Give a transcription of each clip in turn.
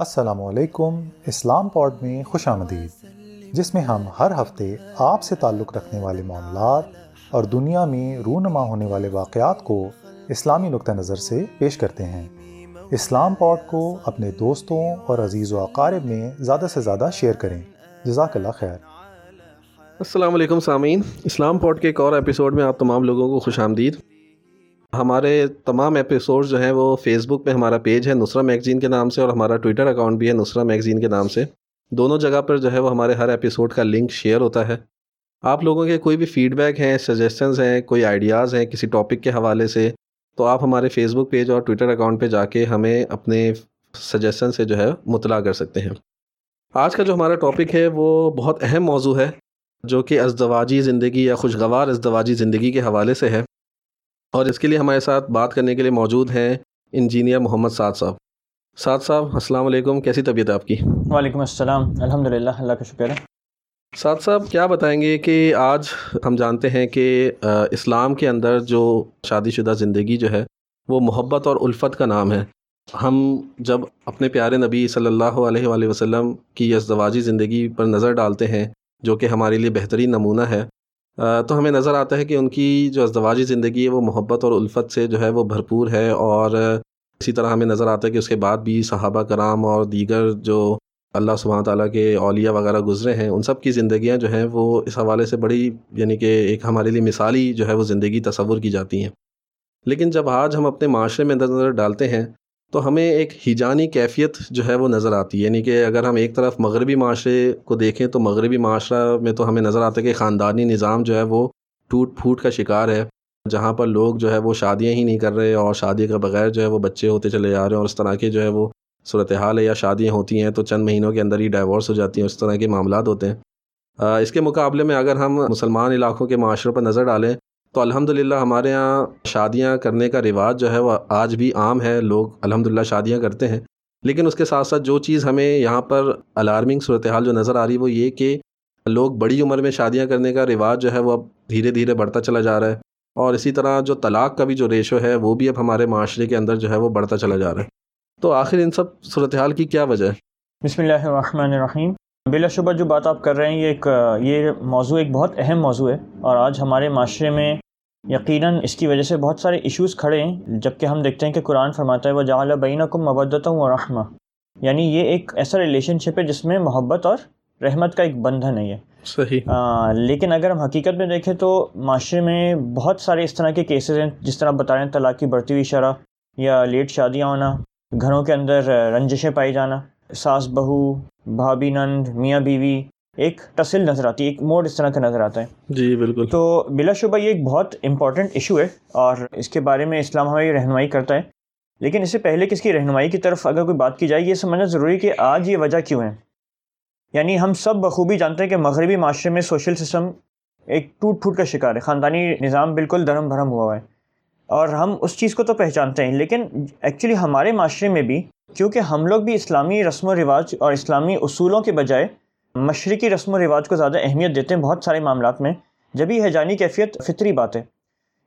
السلام علیکم، اسلام پوڈ میں خوش آمدید۔ جس میں ہم ہر ہفتے آپ سے تعلق رکھنے والے معاملات اور دنیا میں رونما ہونے والے واقعات کو اسلامی نقطہ نظر سے پیش کرتے ہیں۔ اسلام پوڈ کو اپنے دوستوں اور عزیز و اقارب میں زیادہ سے زیادہ شیئر کریں۔ جزاک اللہ خیر۔ السلام علیکم سامعین۔ اسلام پوڈ کے ایک اور ایپیسوڈ میں آپ تمام لوگوں کو خوش آمدید۔ ہمارے تمام ایپیسوڈ جو ہیں وہ فیس بک پہ ہمارا پیج ہے، نصرہ میگزین کے نام سے اور ہمارا ٹویٹر اکاؤنٹ بھی ہے، نصرہ میگزین کے نام سے۔ دونوں جگہ پر جو ہے وہ ہمارے ہر ایپیسوڈ کا لنک شیئر ہوتا ہے۔ آپ لوگوں کے کوئی بھی فیڈ بیک ہیں سجیشنز ہیں، کوئی آئیڈیاز ہیں کسی ٹاپک کے حوالے سے، تو آپ ہمارے فیس بک پیج اور ٹویٹر اکاؤنٹ پہ جا کے ہمیں اپنے سجیشن سے جو ہے مطلع کر سکتے ہیں۔ آج کا جو ہمارا ٹاپک ہے، وہ بہت اہم موضوع ہے، جو کہ ازدواجی زندگی یا خوشگوار ازدواجی زندگی کے حوالے سے ہے۔ اور اس کے لیے ہمارے ساتھ بات کرنے کے لیے موجود ہیں انجینئر محمد سعد صاحب۔ سعد صاحب السلام علیکم۔ کیسی طبیعت ہے آپ کی؟ وعلیکم السلام۔ الحمد للہ اللہ کا شکر ہے۔ سعد صاحب کیا بتائیں گے کہ آج ہم جانتے ہیں کہ اسلام کے اندر جو شادی شدہ زندگی جو ہے وہ محبت اور الفت کا نام ہے۔ ہم جب اپنے پیارے نبی صلی اللہ علیہ وآلہ وسلم کی ازدواجی زندگی پر نظر ڈالتے ہیں جو کہ ہمارے لیے بہترین نمونہ ہے تو ہمیں نظر آتا ہے کہ ان کی جو ازدواجی زندگی ہے، وہ محبت اور الفت سے جو ہے وہ بھرپور ہے اور اسی طرح ہمیں نظر آتا ہے کہ اس کے بعد بھی صحابہ کرام اور دیگر جو اللہ سبحانہ تعالیٰ کے اولیاء وغیرہ گزرے ہیں، ان سب کی زندگیاں جو ہیں وہ اس حوالے سے بڑی یعنی کہ ایک ہمارے لیے مثالی جو ہے وہ زندگی تصور کی جاتی ہیں۔ لیکن جب آج ہم اپنے معاشرے میں نظر ڈالتے ہیں تو ہمیں ایک ہیجانی کیفیت جو ہے وہ نظر آتی ہے۔ یعنی کہ اگر ہم ایک طرف مغربی معاشرے کو دیکھیں تو مغربی معاشرہ میں تو ہمیں نظر آتا ہے کہ خاندانی نظام جو ہے وہ ٹوٹ پھوٹ کا شکار ہے، جہاں پر لوگ جو ہے وہ شادیاں ہی نہیں کر رہے اور شادی کے بغیر جو ہے وہ بچے ہوتے چلے جا رہے ہیں اور اس طرح کے جو ہے وہ صورتحال ہے یا شادیاں ہوتی ہیں تو چند مہینوں کے اندر ہی ڈائیورس ہو جاتی ہیں، اس طرح کے معاملات ہوتے ہیں۔ اس کے مقابلے میں اگر ہم مسلمان علاقوں کے معاشروں پر نظر ڈالیں تو الحمد للہ ہمارے یہاں شادیاں کرنے کا رواج جو ہے وہ آج بھی عام ہے، لوگ الحمد للہ شادیاں کرتے ہیں۔ لیکن اس کے ساتھ ساتھ جو چیز ہمیں یہاں پر الارمنگ صورتحال جو نظر آ رہی ہے وہ یہ کہ لوگ بڑی عمر میں شادیاں کرنے کا رواج جو ہے وہ اب دھیرے دھیرے بڑھتا چلا جا رہا ہے۔ اور اسی طرح جو طلاق کا بھی جو ریشو ہے وہ بھی اب ہمارے معاشرے کے اندر جو ہے وہ بڑھتا چلا جا رہا ہے۔ تو آخر ان سب صورتحال کی کیا وجہ ہے؟ بسم اللہ الرحمن الرحیم۔ بلا شبہ جو بات آپ کر رہے ہیں یہ ایک یہ موضوع ایک بہت اہم موضوع ہے اور آج ہمارے معاشرے میں یقیناً اس کی وجہ سے بہت سارے ایشوز کھڑے ہیں جبکہ ہم دیکھتے ہیں کہ قرآن فرماتا ہے وہ جعلیٰ بین کو مبدت و رحمہ یعنی یہ ایک ایسا ریلیشن شپ ہے جس میں محبت اور رحمت کا ایک بندھن ہے یہ۔ صحیح۔ آ, لیکن اگر ہم حقیقت میں دیکھیں تو معاشرے میں بہت سارے اس طرح کے کیسز ہیں جس طرح بتا رہے ہیں طلاق کی بڑھتی ہوئی شرح یا لیٹ شادیاں ہونا گھروں کے اندر رنجشیں پائی جانا۔ ساس بہو بھابھی نند میاں بیوی ایک ٹسل نظر آتی ہے ایک موڈ اس طرح کا نظر آتا ہے۔ جی بالکل۔ تو بلا شبہ یہ ایک بہت امپورٹنٹ ایشو ہے اور اس کے بارے میں اسلام ہماری رہنمائی کرتا ہے۔ لیکن اس سے پہلے کس کی رہنمائی کی طرف اگر کوئی بات کی جائے یہ سمجھنا ضروری کہ آج یہ وجہ کیوں ہے؟ یعنی ہم سب بخوبی جانتے ہیں کہ مغربی معاشرے میں سوشل سسٹم ایک ٹوٹ پھوٹ کا شکار ہے۔ خاندانی نظام بالکل دھرم بھرم ہوا ہے۔ اور ہم اس چیز کو تو پہچانتے ہیں، لیکن ایکچولی ہمارے معاشرے میں بھی، کیونکہ ہم لوگ بھی اسلامی رسم و رواج اور اسلامی اصولوں کے بجائے مشرقی رسم و رواج کو زیادہ اہمیت دیتے ہیں بہت سارے معاملات میں، جب یہ کیفیت فطری بات ہے۔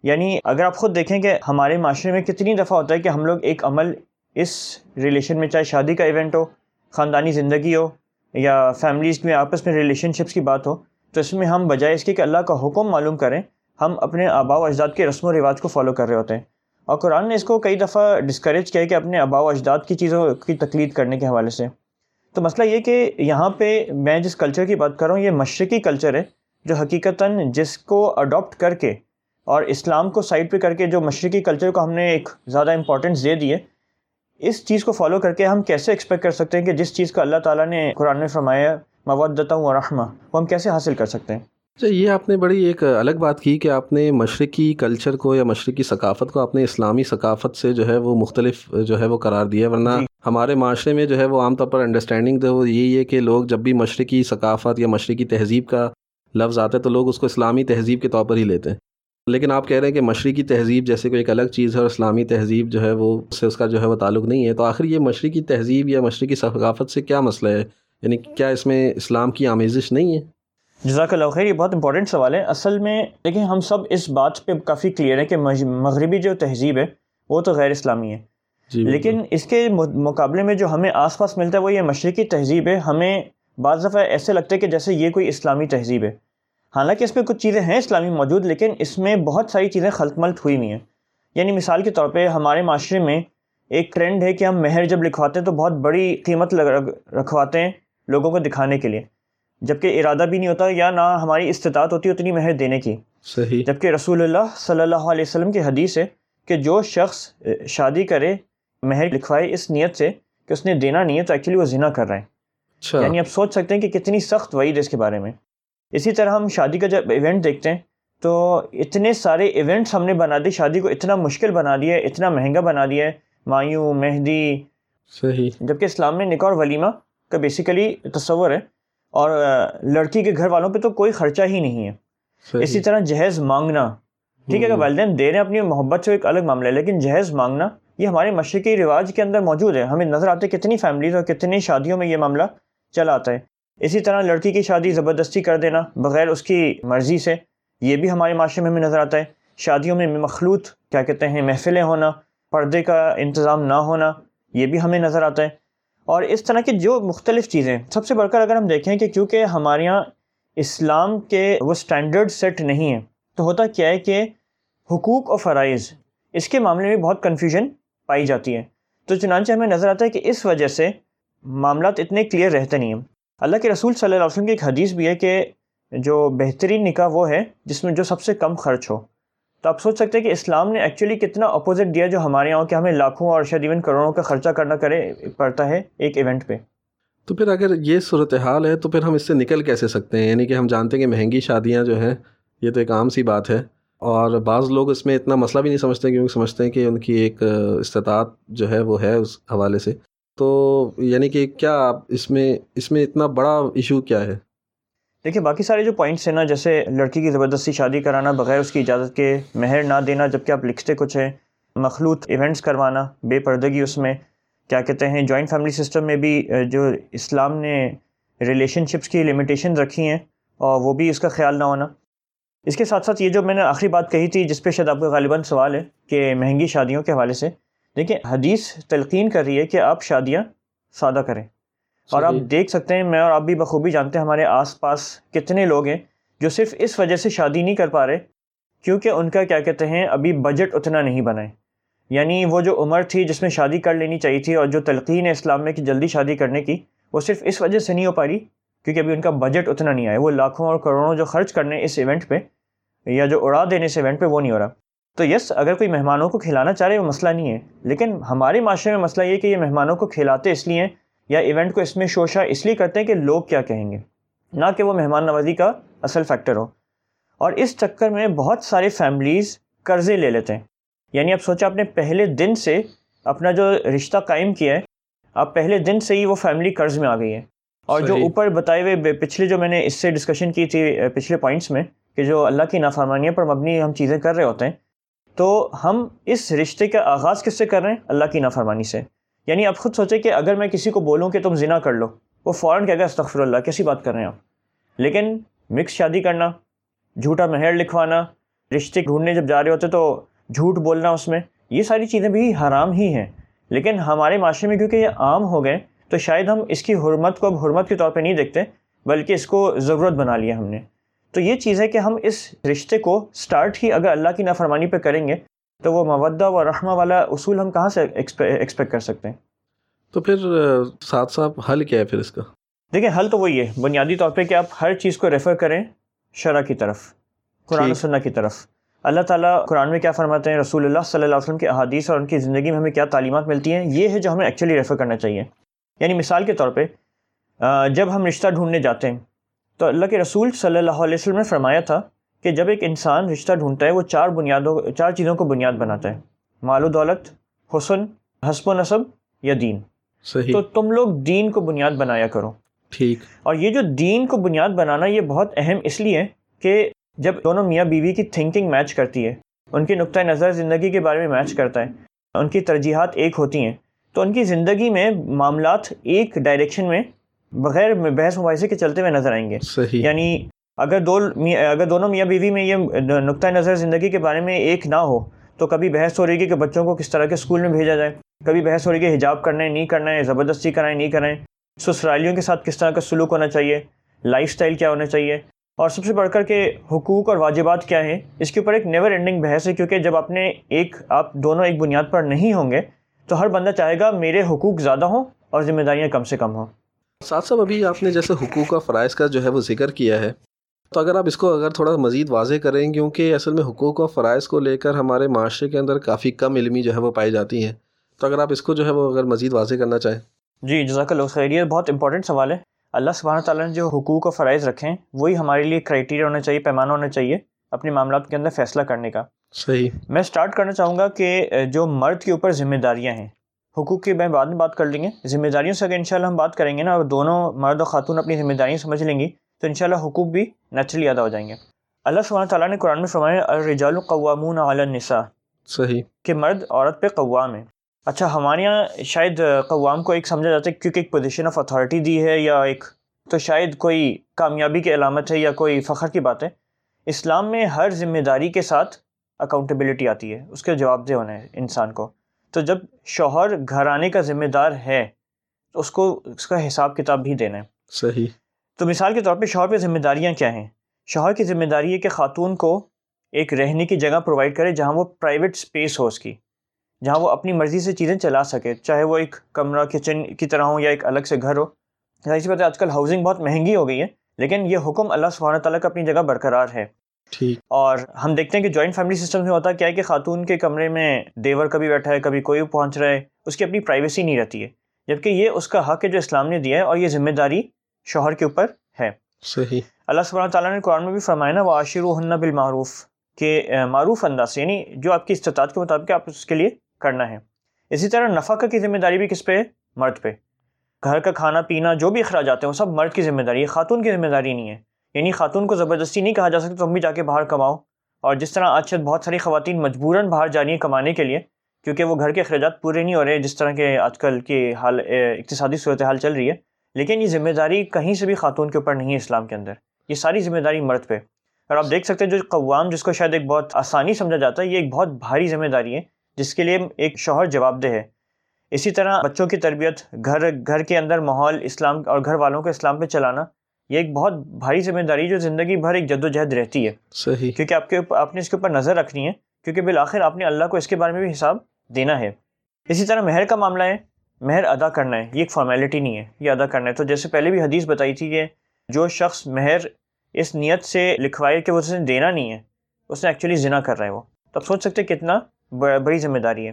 یعنی اگر آپ خود دیکھیں کہ ہمارے معاشرے میں کتنی دفعہ ہوتا ہے کہ ہم لوگ ایک عمل اس ریلیشن میں چاہے شادی کا ایونٹ ہو، خاندانی زندگی ہو، یا فیملیز میں آپس میں ریلیشن شپس کی بات ہو، تو اس میں ہم بجائے اس کے کہ اللہ کا حکم معلوم کریں ہم اپنے آبا و اجداد کے رسم و رواج کو فالو کر رہے ہوتے ہیں۔ اور قرآن نے اس کو کئی دفعہ ڈسکریج کیا کہ اپنے آبا و اجداد کی چیزوں کی تقلید کرنے کے حوالے سے۔ تو مسئلہ یہ کہ یہاں پہ میں جس کلچر کی بات کر رہا ہوں، یہ مشرقی کلچر ہے، جو حقیقتاً جس کو اڈاپٹ کر کے اور اسلام کو سائڈ پہ کر کے جو مشرقی کلچر کو ہم نے ایک زیادہ امپورٹنس دے دی ہے، اس چیز کو فالو کر کے ہم کیسے ایکسپیکٹ کر سکتے ہیں کہ جس چیز کا اللہ تعالیٰ نے قرآن میں فرمایا مودتا ہوں رحمہ وہ ہم کیسے حاصل کر سکتے ہیں؟ اچھا یہ آپ نے بڑی ایک الگ بات کی کہ آپ نے مشرقی کلچر کو یا مشرقی ثقافت کو اپنے اسلامی ثقافت سے جو ہے وہ مختلف جو ہے وہ قرار دیا ورنہ جی۔ ہمارے معاشرے میں جو ہے وہ عام طور پر انڈرسٹینڈنگ تو وہ یہی ہے کہ لوگ جب بھی مشرقی ثقافت یا مشرقی تہذیب کا لفظ آتا ہے تو لوگ اس کو اسلامی تہذیب کے طور پر ہی لیتے ہیں۔ لیکن آپ کہہ رہے ہیں کہ مشرقی تہذیب جیسے کوئی ایک الگ چیز ہے اور اسلامی تہذیب جو ہے وہ اس سے اس کا جو ہے وہ تعلق نہیں ہے تو آخر یہ مشرقی تہذیب یا مشرقی ثقافت سے کیا مسئلہ ہے؟ یعنی کیا اس میں اسلام کی آمیزش نہیں ہے؟ جزاک اللہ خیر یہ بہت امپورٹنٹ سوال ہے۔ اصل میں دیکھیں ہم سب اس بات پہ کافی کلیئر ہے کہ مغربی جو تہذیب ہے وہ تو غیر اسلامی ہے۔ جی لیکن اس کے مقابلے میں جو ہمیں آس پاس ملتا ہے وہ یہ مشرقی تہذیب ہے۔ ہمیں بعض دفعہ ایسے لگتا ہے کہ جیسے یہ کوئی اسلامی تہذیب ہے۔ حالانکہ اس میں کچھ چیزیں ہیں اسلامی موجود لیکن اس میں بہت ساری چیزیں خلط ملت ہوئی ہوئی ہیں۔ یعنی مثال کے طور پہ ہمارے معاشرے میں ایک ٹرینڈ ہے کہ ہم مہر جب لکھواتے ہیں تو بہت بڑی قیمت رکھواتے ہیں لوگوں کو دکھانے کے لیے۔ جبکہ ارادہ بھی نہیں ہوتا یا نہ ہماری استطاعت ہوتی اتنی مہر دینے کی۔ صحیح۔ جبکہ رسول اللہ صلی اللہ علیہ وسلم کی حدیث ہے کہ جو شخص شادی کرے مہر لکھوائے اس نیت سے کہ اس نے دینا نہیں ہے تو ایکچولی وہ زنا کر رہے ہیں اچھا۔ یعنی آپ سوچ سکتے ہیں کہ کتنی سخت وعید ہے اس کے بارے میں۔ اسی طرح ہم شادی کا جب ایونٹ دیکھتے ہیں تو اتنے سارے ایونٹس ہم نے بنا دی شادی کو اتنا مشکل بنا دیا ہے اتنا مہنگا بنا دیا ہے مایوں مہندی۔ صحیح۔ جبکہ اسلام میں نکاح اور ولیمہ کا بیسیکلی تصور ہے اور لڑکی کے گھر والوں پہ تو کوئی خرچہ ہی نہیں ہے۔ اسی طرح جہیز مانگنا۔ ٹھیک ہے کہ ہوں۔ والدین دے رہے ہیں اپنی محبت سے ایک الگ معاملہ ہے لیکن جہیز مانگنا یہ ہمارے مشرقی رواج کے اندر موجود ہے۔ ہمیں نظر آتے کتنی فیملیز اور کتنی شادیوں میں یہ معاملہ چلا آتا ہے۔ اسی طرح لڑکی کی شادی زبردستی کر دینا بغیر اس کی مرضی سے یہ بھی ہمارے معاشرے میں ہمیں نظر آتا ہے۔ شادیوں میں مخلوط کیا کہتے ہیں محفلیں ہونا پردے کا انتظام نہ ہونا یہ بھی ہمیں نظر آتا ہے۔ اور اس طرح کی جو مختلف چیزیں، سب سے بڑھ کر اگر ہم دیکھیں کہ کیونکہ ہمارے یہاں اسلام کے وہ سٹینڈرڈ سیٹ نہیں ہیں، تو ہوتا کیا ہے کہ حقوق و فرائض، اس کے معاملے میں بہت کنفیوژن پائی جاتی ہے۔ تو چنانچہ ہمیں نظر آتا ہے کہ اس وجہ سے معاملات اتنے کلیئر رہتے نہیں ہیں۔ اللہ کے رسول صلی اللہ علیہ وسلم کی ایک حدیث بھی ہے کہ جو بہترین نکاح وہ ہے، جس میں جو سب سے کم خرچ ہو۔ تو آپ سوچ سکتے ہیں کہ اسلام نے ایکچولی کتنا اپوزٹ دیا جو ہمارے یہاں کہ ہمیں لاکھوں اور شاید ایون کروڑوں کا خرچہ کرنا کرے، پڑتا ہے ایک ایونٹ پہ۔ تو پھر اگر یہ صورتحال ہے تو پھر ہم اس سے نکل کیسے سکتے ہیں؟ یعنی کہ ہم جانتے ہیں کہ مہنگی شادیاں جو ہیں، یہ تو ایک عام سی بات ہے۔ اور بعض لوگ اس میں اتنا مسئلہ بھی نہیں سمجھتے کیونکہ سمجھتے ہیں کہ ان کی ایک استطاعت جو ہے وہ ہے اس حوالے سے۔ تو یعنی کہ کیا آپ اس میں اس میں اتنا بڑا ایشو کیا ہے؟ دیکھیے، باقی سارے جو پوائنٹس ہیں نا، جیسے لڑکی کی زبردستی شادی کرانا بغیر اس کی اجازت کے مہر نہ دینا، جبکہ آپ لکھتے کچھ ہیں، مخلوط ایونٹس کروانا، بے پردگی اس میں، کیا کہتے ہیں جوائنٹ فیملی سسٹم میں بھی جو اسلام نے ریلیشن شپس کی لمیٹیشن رکھی ہیں، اور وہ بھی اس کا خیال نہ ہونا۔ اس کے ساتھ ساتھ یہ جو میں نے آخری بات کہی تھی، جس پہ شاید آپ کا غالباً سوال ہے، کہ مہنگی شادیوں کے حوالے سے دیکھیں حدیث تلقین کر رہی ہے کہ آپ شادیاں سادہ کریں۔ اور آپ۔ دیکھ سکتے ہیں میں اور آپ بھی بخوبی جانتے ہیں ہمارے آس پاس کتنے لوگ ہیں جو صرف اس وجہ سے شادی نہیں کر پا رہے کیونکہ ان کا کیا کہتے ہیں ابھی بجٹ اتنا نہیں بنا ہے۔ یعنی وہ جو عمر تھی جس میں شادی کر لینی چاہیے تھی اور جو تلقین ہے اسلام میں کہ جلدی شادی کرنے کی وہ صرف اس وجہ سے نہیں ہو پا رہی کیونکہ ابھی ان کا بجٹ اتنا نہیں آیا۔ وہ لاکھوں اور کروڑوں جو خرچ کرنے اس ایونٹ پہ یا جو اڑا دینے اس ایونٹ پہ وہ نہیں ہو رہا۔ تو یس اگر کوئی مہمانوں کو کھلانا چاہ رہے وہ مسئلہ نہیں ہے۔ لیکن ہمارے معاشرے میں مسئلہ یہ کہ یہ مہمانوں کو کھلاتے اس لیے ہیں یا ایونٹ کو اس میں شوشہ اس لیے کرتے ہیں کہ لوگ کیا کہیں گے؟ نہ کہ وہ مہمان نوازی کا اصل فیکٹر ہو۔ اور اس چکر میں بہت سارے فیملیز قرضے لے لیتے ہیں۔ یعنی اب سوچا آپ نے پہلے دن سے اپنا جو رشتہ قائم کیا ہے اب پہلے دن سے ہی وہ فیملی قرض میں آ گئی ہے۔ اور جو۔ اوپر بتائے ہوئے پچھلے جو میں نے اس سے ڈسکشن کی تھی پچھلے پوائنٹس میں کہ جو اللہ کی نافرمانیوں پر مبنی ہم چیزیں کر رہے ہوتے ہیں تو ہم اس رشتے کا آغاز کس سے کر رہے ہیں؟ اللہ کی نافرمانی سے۔ یعنی آپ خود سوچیں کہ اگر میں کسی کو بولوں کہ تم زنا کر لو، وہ فوراً کہے گا استغفر اللہ، کیسی بات کر رہے ہیں آپ؟ لیکن مکس شادی کرنا، جھوٹا مہر لکھوانا، رشتے ڈھونڈنے جب جا رہے ہوتے تو جھوٹ بولنا اس میں، یہ ساری چیزیں بھی حرام ہی ہیں۔ لیکن ہمارے معاشرے میں کیونکہ یہ عام ہو گئے، تو شاید ہم اس کی حرمت کو اب حرمت کے طور پہ نہیں دیکھتے، بلکہ اس کو ضرورت بنا لیا ہم نے۔ تو یہ چیز ہے کہ ہم اس رشتے کو سٹارٹ ہی اگر اللہ کی نافرمانی پہ کریں گے تو وہ مودہ و رحمہ والا اصول ہم کہاں سے ایکسپیکٹ کر سکتے ہیں؟ تو پھر ساتھ ساتھ حل کیا ہے پھر اس کا؟ دیکھیں حل تو وہی ہے۔ بنیادی طور پہ کہ آپ ہر چیز کو ریفر کریں شرع کی طرف قرآن و۔ سنہ کی طرف۔ اللہ تعالیٰ قرآن میں کیا فرماتے ہیں؟ رسول اللہ صلی اللہ علیہ وسلم کی احادیث اور ان کی زندگی میں ہمیں کیا تعلیمات ملتی ہیں؟ یہ ہے جو ہمیں ایکچولی ریفر کرنا چاہیے۔ یعنی مثال کے طور پہ جب ہم رشتہ ڈھونڈنے جاتے ہیں تو اللہ کے رسول صلی اللہ علیہ وسلم نے فرمایا تھا کہ جب ایک انسان رشتہ ڈھونڈتا ہے وہ چار بنیادوں چار چیزوں کو بنیاد بناتا ہے۔ مال و دولت حسن حسب و نصب یا دین۔ صحیح۔ تو تم لوگ دین کو بنیاد بنایا کرو۔ ٹھیک۔ اور یہ جو دین کو بنیاد بنانا یہ بہت اہم اس لیے کہ جب دونوں میاں بیوی کی تھنکنگ میچ کرتی ہے ان کی نقطۂ نظر زندگی کے بارے میں میچ کرتا ہے ان کی ترجیحات ایک ہوتی ہیں تو ان کی زندگی میں معاملات ایک ڈائریکشن میں بغیر بحث مباحثے کے چلتے ہوئے نظر آئیں گے۔ صحیح۔ یعنی اگر دو اگر دونوں میاں بیوی میں یہ نقطۂ نظر زندگی کے بارے میں ایک نہ ہو، تو کبھی بحث ہو رہی ہے کہ بچوں کو کس طرح کے اسکول میں بھیجا جائے؟ کبھی بحث ہو رہی ہے کہ حجاب کرنا ہے، نہیں کرنا ہے، زبردستی کرائیں نہیں کریں سسرالیوں کے ساتھ کس طرح کا سلوک ہونا چاہیے؟ لائف سٹائل کیا ہونا چاہیے؟ اور سب سے بڑھ کر کے حقوق اور واجبات کیا ہیں؟ اس کے اوپر ایک نیور اینڈنگ بحث ہے، کیونکہ جب اپنے ایک آپ دونوں ایک بنیاد پر نہیں ہوں گے، تو ہر بندہ چاہے گا میرے حقوق زیادہ ہوں اور ذمہ داریاں کم سے کم ہوں۔ ساتھ صاحب ابھی آپ نے جیسے حقوق اور فرائض کا جو ہے وہ ذکر کیا ہے تو اگر آپ اس کو اگر تھوڑا مزید واضح کریں کیونکہ اصل میں حقوق اور فرائض کو لے کر ہمارے معاشرے کے اندر کافی کم علمی جو ہے وہ پائی جاتی ہیں۔ تو اگر آپ اس کو جو ہے وہ اگر مزید واضح کرنا چاہیں۔ جی جزاک اللہ خیر یہ بہت امپورٹنٹ سوال ہے۔ اللہ سبحانہ تعالیٰ نے جو حقوق و فرائض رکھے ہیں وہی ہمارے لیے کرائٹیریا ہونا چاہیے پیمانہ ہونا چاہیے اپنے معاملات کے اندر فیصلہ کرنے کا۔ صحیح۔ میں اسٹارٹ کرنا چاہوں گا کہ جو مرد کے اوپر ذمہ داریاں ہیں۔ حقوق کی میں بعد میں بات کر لیں گے۔ ذمہ داریوں سے اگر انشاءاللہ ہم بات کریں گے نا اور دونوں مرد و خاتون اپنی ذمہ داریاں سمجھ لیں گی تو انشاءاللہ حقوق بھی نیچرلی ادا ہو جائیں گے۔ اللہ سبحانہ تعالیٰ نے قرآن میں فرمایا الرجال قوامون علی النساء۔ صحیح۔ کہ مرد عورت پہ قوام ہے۔ اچھا ہمارے یہاں شاید قوام کو ایک سمجھا جاتا ہے کیونکہ ایک پوزیشن آف اتھارٹی دی ہے یا ایک تو شاید کوئی کامیابی کی علامت ہے یا کوئی فخر کی بات ہے۔ اسلام میں ہر ذمہ داری کے ساتھ اکاؤنٹیبلٹی آتی ہے اس کے جواب دہ ہونا ہے انسان کو۔ تو جب شوہر گھرانے کا ذمہ دار ہے تو اس کو اس کا حساب کتاب بھی دینا ہے۔ صحیح۔ تو مثال کے طور پہ شوہر پہ ذمہ داریاں کیا ہیں؟ شوہر کی ذمہ داری ہے کہ خاتون کو ایک رہنے کی جگہ پرووائڈ کرے جہاں وہ پرائیویٹ اسپیس ہو اس کی جہاں وہ اپنی مرضی سے چیزیں چلا سکے چاہے وہ ایک کمرہ کچن کی طرح ہو یا ایک الگ سے گھر ہو۔ ظاہر سی بات ہے آج کل ہاؤسنگ بہت مہنگی ہو گئی ہے لیکن یہ حکم اللہ سبحانہ تعالیٰ کا اپنی جگہ برقرار ہے۔ ٹھیک۔ اور ہم دیکھتے ہیں کہ جوائنٹ فیملی سسٹم میں ہوتا کیا ہے کہ خاتون کے کمرے میں دیور کبھی بیٹھا ہے کبھی کوئی پہنچ رہا ہے اس کی اپنی پرائیویسی نہیں رہتی ہے۔ جبکہ یہ اس کا حق ہے جو اسلام نے دیا ہے اور یہ ذمہ داری شوہر کے اوپر ہے۔ صحیح۔ اللہ سبحانہ تعالیٰ نے قرآن میں بھی فرمایا نا وہ عاشر و ہن بالمعروف کہ معروف انداز سے یعنی جو آپ کی استطاعت کے مطابق آپ اس کے لیے کرنا ہے۔ اسی طرح نفقہ کی ذمہ داری بھی کس پہ؟ ہے مرد پہ۔ گھر کا کھانا پینا جو بھی اخراجات ہیں وہ سب مرد کی ذمہ داری ہے خاتون کی ذمہ داری نہیں ہے۔ یعنی خاتون کو زبردستی نہیں کہا جا سکتا تم بھی جا کے باہر کماؤ۔ اور جس طرح آج شاید بہت ساری خواتین مجبوراً باہر جا رہی ہیں کمانے کے لیے کیونکہ وہ گھر کے اخراجات پورے نہیں ہو رہے جس طرح کے آج کل کی حال اقتصادی صورتحال چل رہی ہے لیکن یہ ذمہ داری کہیں سے بھی خاتون کے اوپر نہیں ہے اسلام کے اندر۔ یہ ساری ذمہ داری مرد پہ۔ اور آپ دیکھ سکتے ہیں جو قوام جس کو شاید ایک بہت آسانی سمجھا جاتا ہے یہ ایک بہت بھاری ذمہ داری ہے جس کے لیے ایک شوہر جواب دہ ہے۔ اسی طرح بچوں کی تربیت گھر گھر کے اندر ماحول اسلام اور گھر والوں کو اسلام پہ چلانا یہ ایک بہت بھاری ذمہ داری جو زندگی بھر ایک جد و جہد رہتی ہے۔ صحیح۔ کیونکہ آپ کے آپ نے اس کے اوپر نظر رکھنی ہے کیونکہ بالآخر آپ نے اللہ کو اس کے بارے میں بھی حساب دینا ہے۔ اسی طرح مہر کا معاملہ ہے۔ مہر ادا کرنا ہے، یہ ایک فارمیلٹی نہیں ہے، یہ ادا کرنا ہے۔ تو جیسے پہلے بھی حدیث بتائی تھی کہ جو شخص مہر اس نیت سے لکھوائے کہ وہ اس نے دینا نہیں ہے، اس نے ایکچولی ذنا کر رہا ہے وہ۔ تو آپ سوچ سکتے کتنا بڑی ذمہ داری ہے۔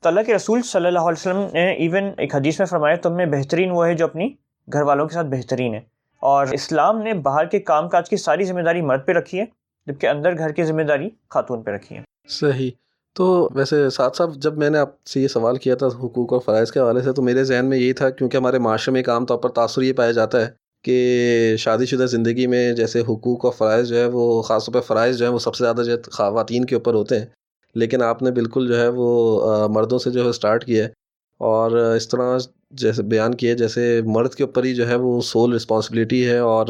تو اللہ کے رسول صلی اللہ علیہ وسلم نے ایون ایک حدیث میں فرمایا، تم میں بہترین وہ ہے جو اپنی گھر والوں کے ساتھ بہترین ہے۔ اور اسلام نے باہر کے کام کاج کی ساری ذمہ داری مرد پہ رکھی ہے، جبکہ اندر گھر کی ذمہ داری خاتون پہ رکھی ہے۔ صحیح۔ تو ویسے ساتھ صاحب جب میں نے آپ سے یہ سوال کیا تھا حقوق اور فرائض کے حوالے سے تو میرے ذہن میں یہی تھا کیونکہ ہمارے معاشرے میں ایک عام طور پر تاثر یہ پایا جاتا ہے کہ شادی شدہ زندگی میں جیسے حقوق اور فرائض جو ہے وہ خاص طور پہ فرائض جو ہیں وہ سب سے زیادہ جو ہے خواتین کے اوپر ہوتے ہیں۔ لیکن آپ نے بالکل جو ہے وہ مردوں سے جو ہے اسٹارٹ کیا ہے اور اس طرح جیسے بیان کیا جیسے مرد کے اوپر ہی جو ہے وہ سول رسپانسبلٹی ہے اور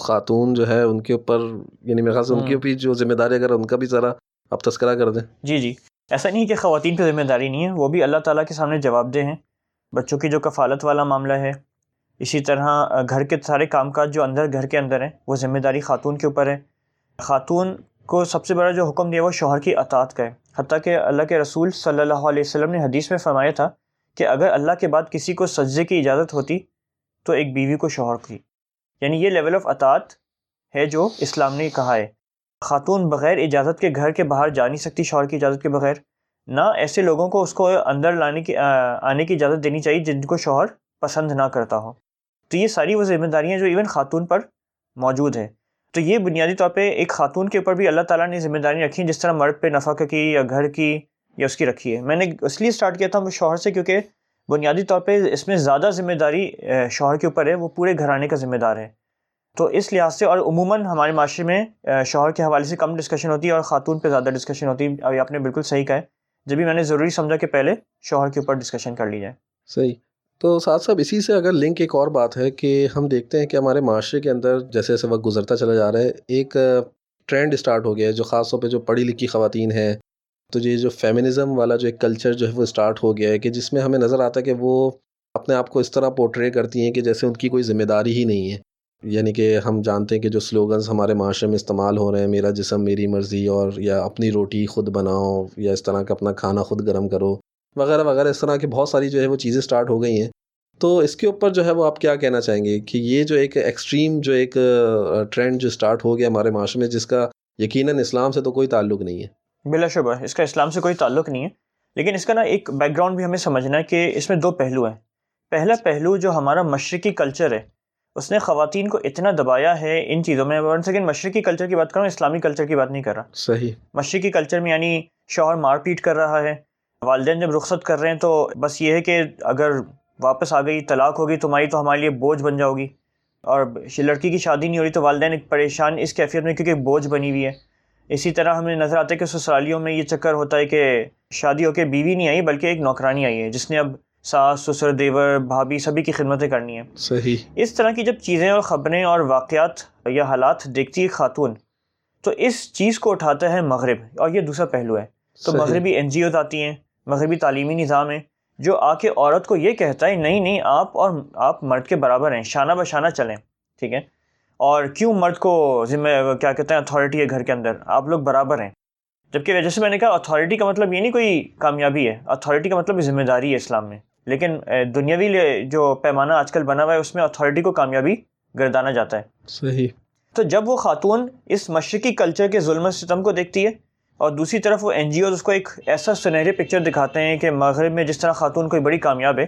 خاتون جو ہے ان کے اوپر یعنی میرے خیال سے ان کی بھی جو ذمہ داری اگر ان کا بھی ذرا آپ تذکرہ کر دیں۔ جی جی۔ ایسا نہیں کہ خواتین پہ ذمہ داری نہیں ہے، وہ بھی اللہ تعالیٰ کے سامنے جواب دہ ہیں۔ بچوں کی جو کفالت والا معاملہ ہے، اسی طرح گھر کے سارے کام کاج جو اندر، گھر کے اندر ہیں، وہ ذمہ داری خاتون کے اوپر ہے۔ خاتون کو سب سے بڑا جو حکم دیا وہ شوہر کی اطاعت کا ہے۔ حتیٰ کہ اللہ کے رسول صلی اللہ علیہ وسلم نے حدیث میں فرمایا تھا کہ اگر اللہ کے بعد کسی کو سجدے کی اجازت ہوتی تو ایک بیوی کو شوہر کی۔ یعنی یہ لیول آف اطاعت ہے جو اسلام نے کہا ہے۔ خاتون بغیر اجازت کے گھر کے باہر جا نہیں سکتی، شوہر کی اجازت کے بغیر۔ نہ ایسے لوگوں کو اس کو اندر لانے کی آنے کی اجازت دینی چاہیے جن کو شوہر پسند نہ کرتا ہو۔ تو یہ ساری وہ ذمہ داریاں جو ایون خاتون پر موجود ہے تو یہ بنیادی طور پہ ایک خاتون کے اوپر بھی اللہ تعالیٰ نے ذمہ داری رکھی جس طرح مرد پہ نفع کی یا گھر کی یا اس کی رکھی ہے۔ میں نے اس لیے اسٹارٹ کیا تھا وہ شوہر سے کیونکہ بنیادی طور پہ اس میں زیادہ ذمہ داری شوہر کے اوپر ہے، وہ پورے گھرانے کا ذمہ دار ہے۔ تو اس لحاظ سے اور عموماً ہمارے معاشرے میں شوہر کے حوالے سے کم ڈسکشن ہوتی ہے اور خاتون پہ زیادہ ڈسکشن ہوتی ہے۔ ابھی آپ نے بالکل صحیح کہا ہے۔ جب بھی میں نے ضروری سمجھا کہ پہلے شوہر کے اوپر ڈسکشن کر لی جائے۔ صحیح۔ تو ساتھ صاحب اسی سے اگر لنک ایک اور بات ہے کہ ہم دیکھتے ہیں کہ ہمارے معاشرے کے اندر جیسے جیسے وقت گزرتا چلا جا رہا ہے، ایک ٹرینڈ اسٹارٹ ہو گیا ہے جو خاص طور پہ جو پڑھی لکھی خواتین ہیں۔ تو یہ جو فیمنزم والا جو ایک کلچر جو ہے وہ اسٹارٹ ہو گیا ہے کہ جس میں ہمیں نظر آتا ہے کہ وہ اپنے آپ کو اس طرح پورٹرے کرتی ہیں کہ جیسے ان کی کوئی ذمہ داری ہی نہیں ہے۔ یعنی کہ ہم جانتے ہیں کہ جو سلوگنز ہمارے معاشرے میں استعمال ہو رہے ہیں، میرا جسم، میری مرضی اور یا اپنی روٹی خود بناؤ یا اس طرح کا اپنا کھانا خود گرم کرو وغیرہ وغیرہ، اس طرح کی بہت ساری جو ہے وہ چیزیں اسٹارٹ ہو گئی ہیں۔ تو اس کے اوپر جو ہے وہ آپ کیا کہنا چاہیں گے کہ یہ جو ایک ایکسٹریم جو ایک ٹرینڈ جو اسٹارٹ ہو گیا ہمارے معاشرے میں، جس کا یقیناً اسلام سے تو کوئی تعلق نہیں ہے۔ بلا شبہ، اس کا اسلام سے کوئی تعلق نہیں ہے۔ لیکن اس کا نا ایک بیک گراؤنڈ بھی ہمیں سمجھنا ہے کہ اس میں دو پہلو ہیں۔ پہلا پہلو جو ہمارا مشرقی کلچر ہے اس نے خواتین کو اتنا دبایا ہے ان چیزوں میں ون سیکنڈ مشرقی کلچر کی بات کروں اسلامی کلچر کی بات نہیں کر رہا۔ صحیح۔ مشرقی کلچر میں یعنی شوہر مار پیٹ کر رہا ہے والدین جب رخصت کر رہے ہیں تو بس یہ ہے کہ اگر واپس آ گئی طلاق ہوگی تمہاری تو ہمارے لیے بوجھ بن جاؤ گی اور لڑکی کی شادی نہیں ہو رہی تو والدین ایک پریشان اس کیفیت میں کیونکہ بوجھ بنی ہوئی ہے۔ اسی طرح ہمیں نظر آتا ہے کہ سسرالیوں میں یہ چکر ہوتا ہے کہ شادی ہو کے بیوی نہیں آئی بلکہ ایک نوکرانی آئی ہے جس نے اب ساس سسر دیور بھابھی سبھی کی خدمتیں کرنی ہیں۔ صحیح۔ اس طرح کی جب چیزیں اور خبریں اور واقعات یا حالات دیکھتی ہے خاتون تو اس چیز کو اٹھاتا ہے مغرب۔ اور یہ دوسرا پہلو ہے۔ تو صحیح۔ مغربی این جی اوز آتی ہیں مغربی تعلیمی نظام ہے جو آ کے عورت کو یہ کہتا ہے نہیں نہیں آپ اور آپ مرد کے برابر ہیں شانہ بشانہ چلیں ٹھیک ہے؟ اور کیوں مرد کو ذمہ کیا کہتے ہیں اتھارٹی ہے گھر کے اندر؟ آپ لوگ برابر ہیں۔ جبکہ جیسے میں نے کہا اتھارٹی کا مطلب یہ نہیں کوئی کامیابی ہے اتھارٹی کا مطلب ذمہ داری ہے اسلام میں۔ لیکن دنیاوی جو پیمانہ آج کل بنا ہوا ہے اس میں اتھارٹی کو کامیابی گردانا جاتا ہے۔ صحیح۔ تو جب وہ خاتون اس مشرقی کلچر کے ظلم و ستم کو دیکھتی ہے اور دوسری طرف وہ این جی اوز اس کو ایک ایسا سنہری پکچر دکھاتے ہیں کہ مغرب میں جس طرح خاتون کوئی بڑی کامیاب ہے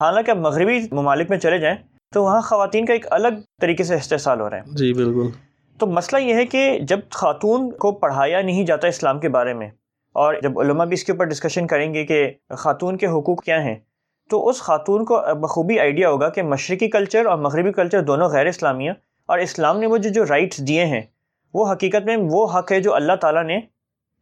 حالانکہ اب مغربی ممالک میں چلے جائیں تو وہاں خواتین کا ایک الگ طریقے سے استحصال ہو رہا ہے۔ جی بالکل۔ تو مسئلہ یہ ہے کہ جب خاتون کو پڑھایا نہیں جاتا اسلام کے بارے میں اور جب علماء بھی اس کے اوپر ڈسکشن کریں گے کہ خاتون کے حقوق کیا ہیں تو اس خاتون کو بخوبی آئیڈیا ہوگا کہ مشرقی کلچر اور مغربی کلچر دونوں غیر اسلامیہ اور اسلام نے وہ جو جو رائٹس دیے ہیں وہ حقیقت میں وہ حق ہے جو اللہ تعالیٰ نے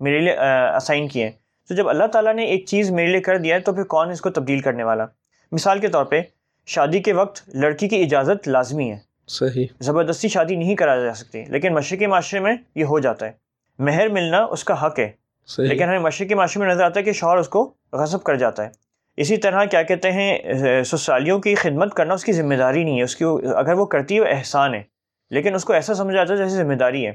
میرے لیے اسائن کیے ہیں۔ تو جب اللہ تعالیٰ نے ایک چیز میرے لیے کر دیا ہے تو پھر کون اس کو تبدیل کرنے والا؟ مثال کے طور پہ شادی کے وقت لڑکی کی اجازت لازمی ہے۔ صحیح۔ زبردستی شادی نہیں کرائی جا سکتی لیکن مشرقی معاشرے میں یہ ہو جاتا ہے۔ مہر ملنا اس کا حق ہے۔ صحیح۔ لیکن ہمیں مشرقی معاشرے میں نظر آتا ہے کہ شوہر اس کو غصب کر جاتا ہے۔ اسی طرح کیا کہتے ہیں اہ، سسرالیوں کی خدمت کرنا اس کی ذمہ داری نہیں ہے۔ اس کی اگر وہ کرتی ہے وہ احسان ہے۔ لیکن اس کو ایسا سمجھا جاتا ہے جیسے ذمہ داری ہے۔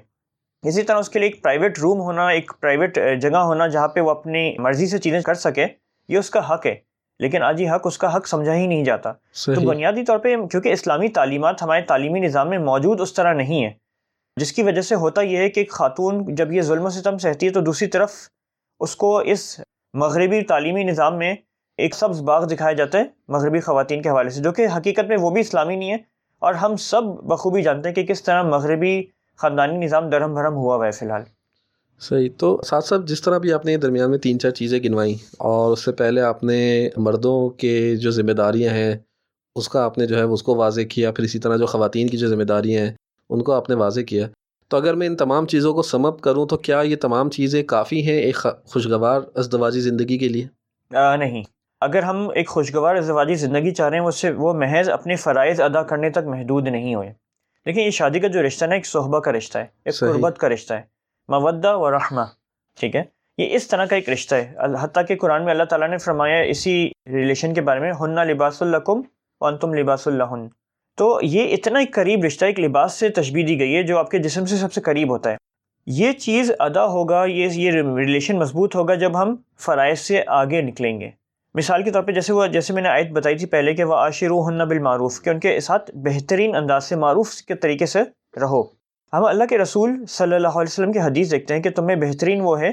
اسی طرح اس کے لیے ایک پرائیویٹ روم ہونا ایک پرائیویٹ جگہ ہونا جہاں پہ وہ اپنی مرضی سے چیزیں کر سکے یہ اس کا حق ہے۔ لیکن آج یہ حق اس کا حق سمجھا ہی نہیں جاتا۔ تو بنیادی طور پہ کیونکہ اسلامی تعلیمات ہمارے تعلیمی نظام میں موجود اس طرح نہیں ہے جس کی وجہ سے ہوتا یہ ہے کہ ایک خاتون جب یہ ظلم و ستم سہتی ہے تو دوسری طرف اس کو اس مغربی تعلیمی نظام میں ایک سبز باغ دکھایا جاتا ہے مغربی خواتین کے حوالے سے جو کہ حقیقت میں وہ بھی اسلامی نہیں ہے اور ہم سب بخوبی جانتے ہیں کہ کس طرح مغربی خاندانی نظام درہم بھرم ہوا ہوا ہے فی الحال۔ صحیح تو ساتھ ساتھ جس طرح بھی آپ نے درمیان میں تین چار چیزیں گنوائیں اور اس سے پہلے آپ نے مردوں کے جو ذمہ داریاں ہیں اس کا آپ نے جو ہے اس کو واضح کیا پھر اسی طرح جو خواتین کی جو ذمہ داریاں ہیں ان کو آپ نے واضح کیا۔ تو اگر میں ان تمام چیزوں کو سمپ کروں تو کیا یہ تمام چیزیں کافی ہیں ایک خوشگوار ازدواجی زندگی کے لیے؟ آ, نہیں۔ اگر ہم ایک خوشگوار ازدواجی زندگی چاہ رہے ہیں اس سے وہ محض اپنے فرائض ادا کرنے تک محدود نہیں ہوئے۔ لیکن یہ شادی کا جو رشتہ نا ایک صحبہ کا رشتہ ہے ایک صحیح۔ قربت کا رشتہ ہے۔ مودہ و رحمہ ٹھیک ہے؟ یہ اس طرح کا ایک رشتہ ہے۔ حتیٰ کہ قرآن میں اللہ تعالیٰ نے فرمایا اسی ریلیشن کے بارے میں ہننا لباس الکم ون تم لباس الہن تو یہ اتنا ایک قریب رشتہ ایک لباس سے تشبیح دی گئی ہے جو آپ کے جسم سے سب سے قریب ہوتا ہے۔ یہ چیز ادا ہوگا یہ یہ ریلیشن مضبوط ہوگا جب ہم فرائض سے آگے نکلیں گے۔ مثال کے طور پہ جیسے وہ جیسے میں نے آیت بتائی تھی پہلے کہ وہ عاشرو ہن بالمعروف کہ ان کے ساتھ بہترین انداز سے معروف کے طریقے سے رہو۔ ہم اللہ کے رسول صلی اللہ علیہ وسلم کی حدیث دیکھتے ہیں کہ تمہیں بہترین وہ ہے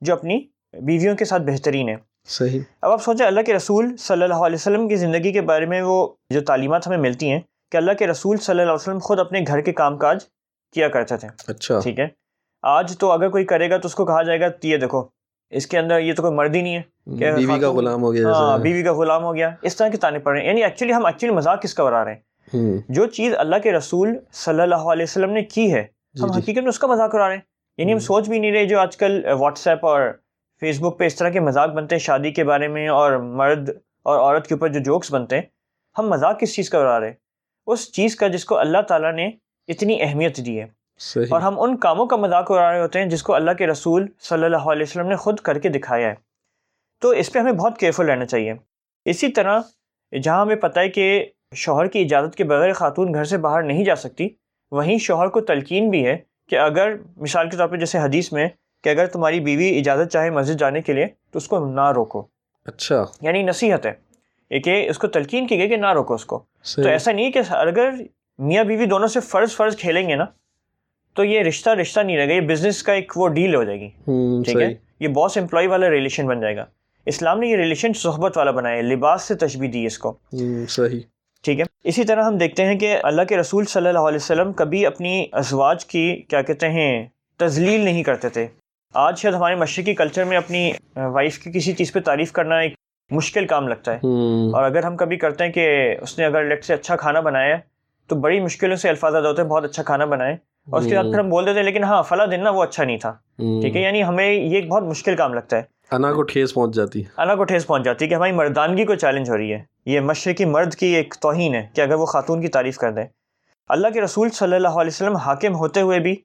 جو اپنی بیویوں کے ساتھ بہترین ہے۔ صحیح۔ اب آپ سوچیں اللہ کے رسول صلی اللہ علیہ وسلم کی زندگی کے بارے میں وہ جو تعلیمات ہمیں ملتی ہیں کہ اللہ کے رسول صلی اللہ علیہ وسلم خود اپنے گھر کے کام کاج کیا کرتے تھے۔ اچھا۔ ٹھیک ہے۔ آج تو اگر کوئی کرے گا تو اس کو کہا جائے گا یہ دیکھو اس کے اندر یہ تو کوئی مرد ہی نہیں ہے۔ بیوی کا غلام ہو گیا ہاں بیوی کا غلام ہو گیا۔ اس طرح کے تانے پڑ رہے ہیں۔ یعنی ایکچولی ہم ایکچولی مذاق کس کا اڑا رہے ہیں؟ جو چیز اللہ کے رسول صلی اللہ علیہ وسلم نے کی ہے جی ہم جی۔ حقیقت میں اس کا مذاق اڑا رہے ہیں۔ یعنی ہم ہم۔ سوچ بھی نہیں رہے جو آج کل واٹس ایپ اور فیس بک پہ اس طرح کے مذاق بنتے ہیں شادی کے بارے میں اور مرد اور عورت کے اوپر جو جوکس بنتے ہیں ہم مذاق کس چیز کا اڑا رہے ہیں؟ اس چیز کا جس کو اللہ تعالیٰ نے اتنی اہمیت دی ہے۔ صحیح۔ اور ہم ان کاموں کا مذاق اڑا رہے ہوتے ہیں جس کو اللہ کے رسول صلی اللہ علیہ وسلم نے خود کر کے دکھایا ہے۔ تو اس پہ ہمیں بہت کیئرفل رہنا چاہیے۔ اسی طرح جہاں ہمیں پتہ ہے کہ شوہر کی اجازت کے بغیر خاتون گھر سے باہر نہیں جا سکتی وہیں شوہر کو تلقین بھی ہے کہ اگر مثال کے طور پہ جیسے حدیث میں کہ اگر تمہاری بیوی اجازت چاہے مسجد جانے کے لیے تو اس کو نہ روکو۔ اچھا۔ یعنی نصیحت ہے یہ اس کو تلقین کی گئی کہ نہ روکو اس کو۔ تو صحیح۔ ایسا نہیں کہ اگر میاں بیوی دونوں سے فرض فرض کھیلیں گے نا تو یہ رشتہ رشتہ نہیں رہے گا یہ بزنس کا ایک وہ ڈیل ہو جائے گی۔ ٹھیک ہے؟ یہ باس امپلائی والا ریلیشن بن جائے گا۔ اسلام نے یہ ریلیشن صحبت والا بنایا ہے لباس سے تشبیح دی اس کو۔ صحیح۔ ٹھیک ہے؟ اسی طرح ہم دیکھتے ہیں کہ اللہ کے رسول صلی اللہ علیہ وسلم کبھی اپنی ازواج کی کیا کہتے ہیں تزلیل نہیں کرتے تھے۔ آج شاید ہمارے مشرقی کلچر میں اپنی وائف کی کسی چیز پہ تعریف کرنا ایک مشکل کام لگتا ہے۔ اور اگر ہم کبھی کرتے ہیں کہ اس نے اگر لیٹ سے اچھا کھانا بنایا ہے تو بڑی مشکلوں سے الفاظ ادا ہوتے ہیں بہت اچھا کھانا بنائے اور اس کے بعد پھر ہم بول دیتے ہیں لیکن ہاں فلاں دن نا وہ اچھا نہیں تھا۔ ٹھیک ہے یعنی ہمیں یہ ایک بہت مشکل کام لگتا ہے۔ انا کو ٹھیس پہنچ جاتی۔ اللہ کو ٹھیس پہنچ جاتی ہے کہ ہماری مردانگی کو چیلنج ہو رہی ہے۔ یہ مشرقی مرد کی ایک توہین ہے کہ اگر وہ خاتون کی تعریف کر دیں۔ اللہ کے رسول صلی اللہ علیہ وسلم حاکم ہوتے ہوئے بھی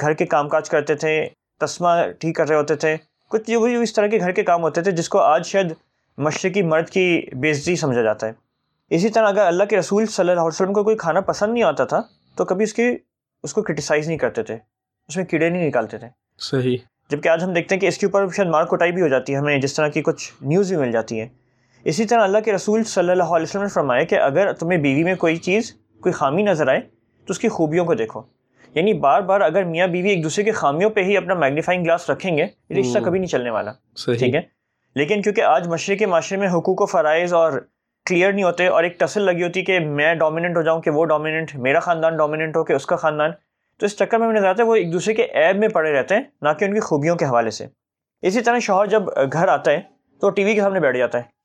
گھر کے کام کاج کرتے تھے تسمہ ٹھیک کر رہے ہوتے تھے۔ کچھ جو بھی اس طرح کے گھر کے کام ہوتے تھے جس کو آج شاید مشرقی مرد کی بےزتی سمجھا جاتا ہے۔ اسی طرح اگر اللہ کے رسول صلی اللہ علیہ وسلم کو کوئی کھانا پسند نہیں آتا تھا تو کبھی اس کی اس کو کرٹیسائز نہیں کرتے تھے اس میں کیڑے نہیں نکالتے تھے۔ صحیح۔ جبکہ آج ہم دیکھتے ہیں کہ اس کے اوپر شاید مار کٹائی بھی ہو جاتی ہے ہمیں جس طرح کی کچھ نیوز بھی مل جاتی ہے۔ اسی طرح اللہ کے رسول صلی اللہ علیہ وسلم نے فرمایا کہ اگر تمہیں بیوی میں کوئی چیز کوئی خامی نظر آئے تو اس کی خوبیوں کو دیکھو۔ یعنی بار بار اگر میاں بیوی ایک دوسرے کی خامیوں پہ ہی اپنا میگنیفائنگ گلاس رکھیں گے رشتہ۔ کبھی نہیں چلنے والا۔ ٹھیک ہے؟ لیکن کیونکہ آج مشرق کے معاشرے میں حقوق و فرائض اور کلیئر نہیں ہوتے اور ایک ٹسل لگی ہوتی کہ میں ڈومیننٹ ہو جاؤں کہ وہ ڈومیننٹ میرا خاندان ڈومیننٹ ہو کہ اس کا خاندان۔ تو اس چکر میں نظر آتا ہے وہ ایک دوسرے کے عیب میں پڑے رہتے ہیں نہ کہ ان کی خوبیوں کے حوالے سے۔ اسی طرح شوہر جب گھر آتا ہے تو ٹی وی کے سامنے بیٹھ جاتا ہے۔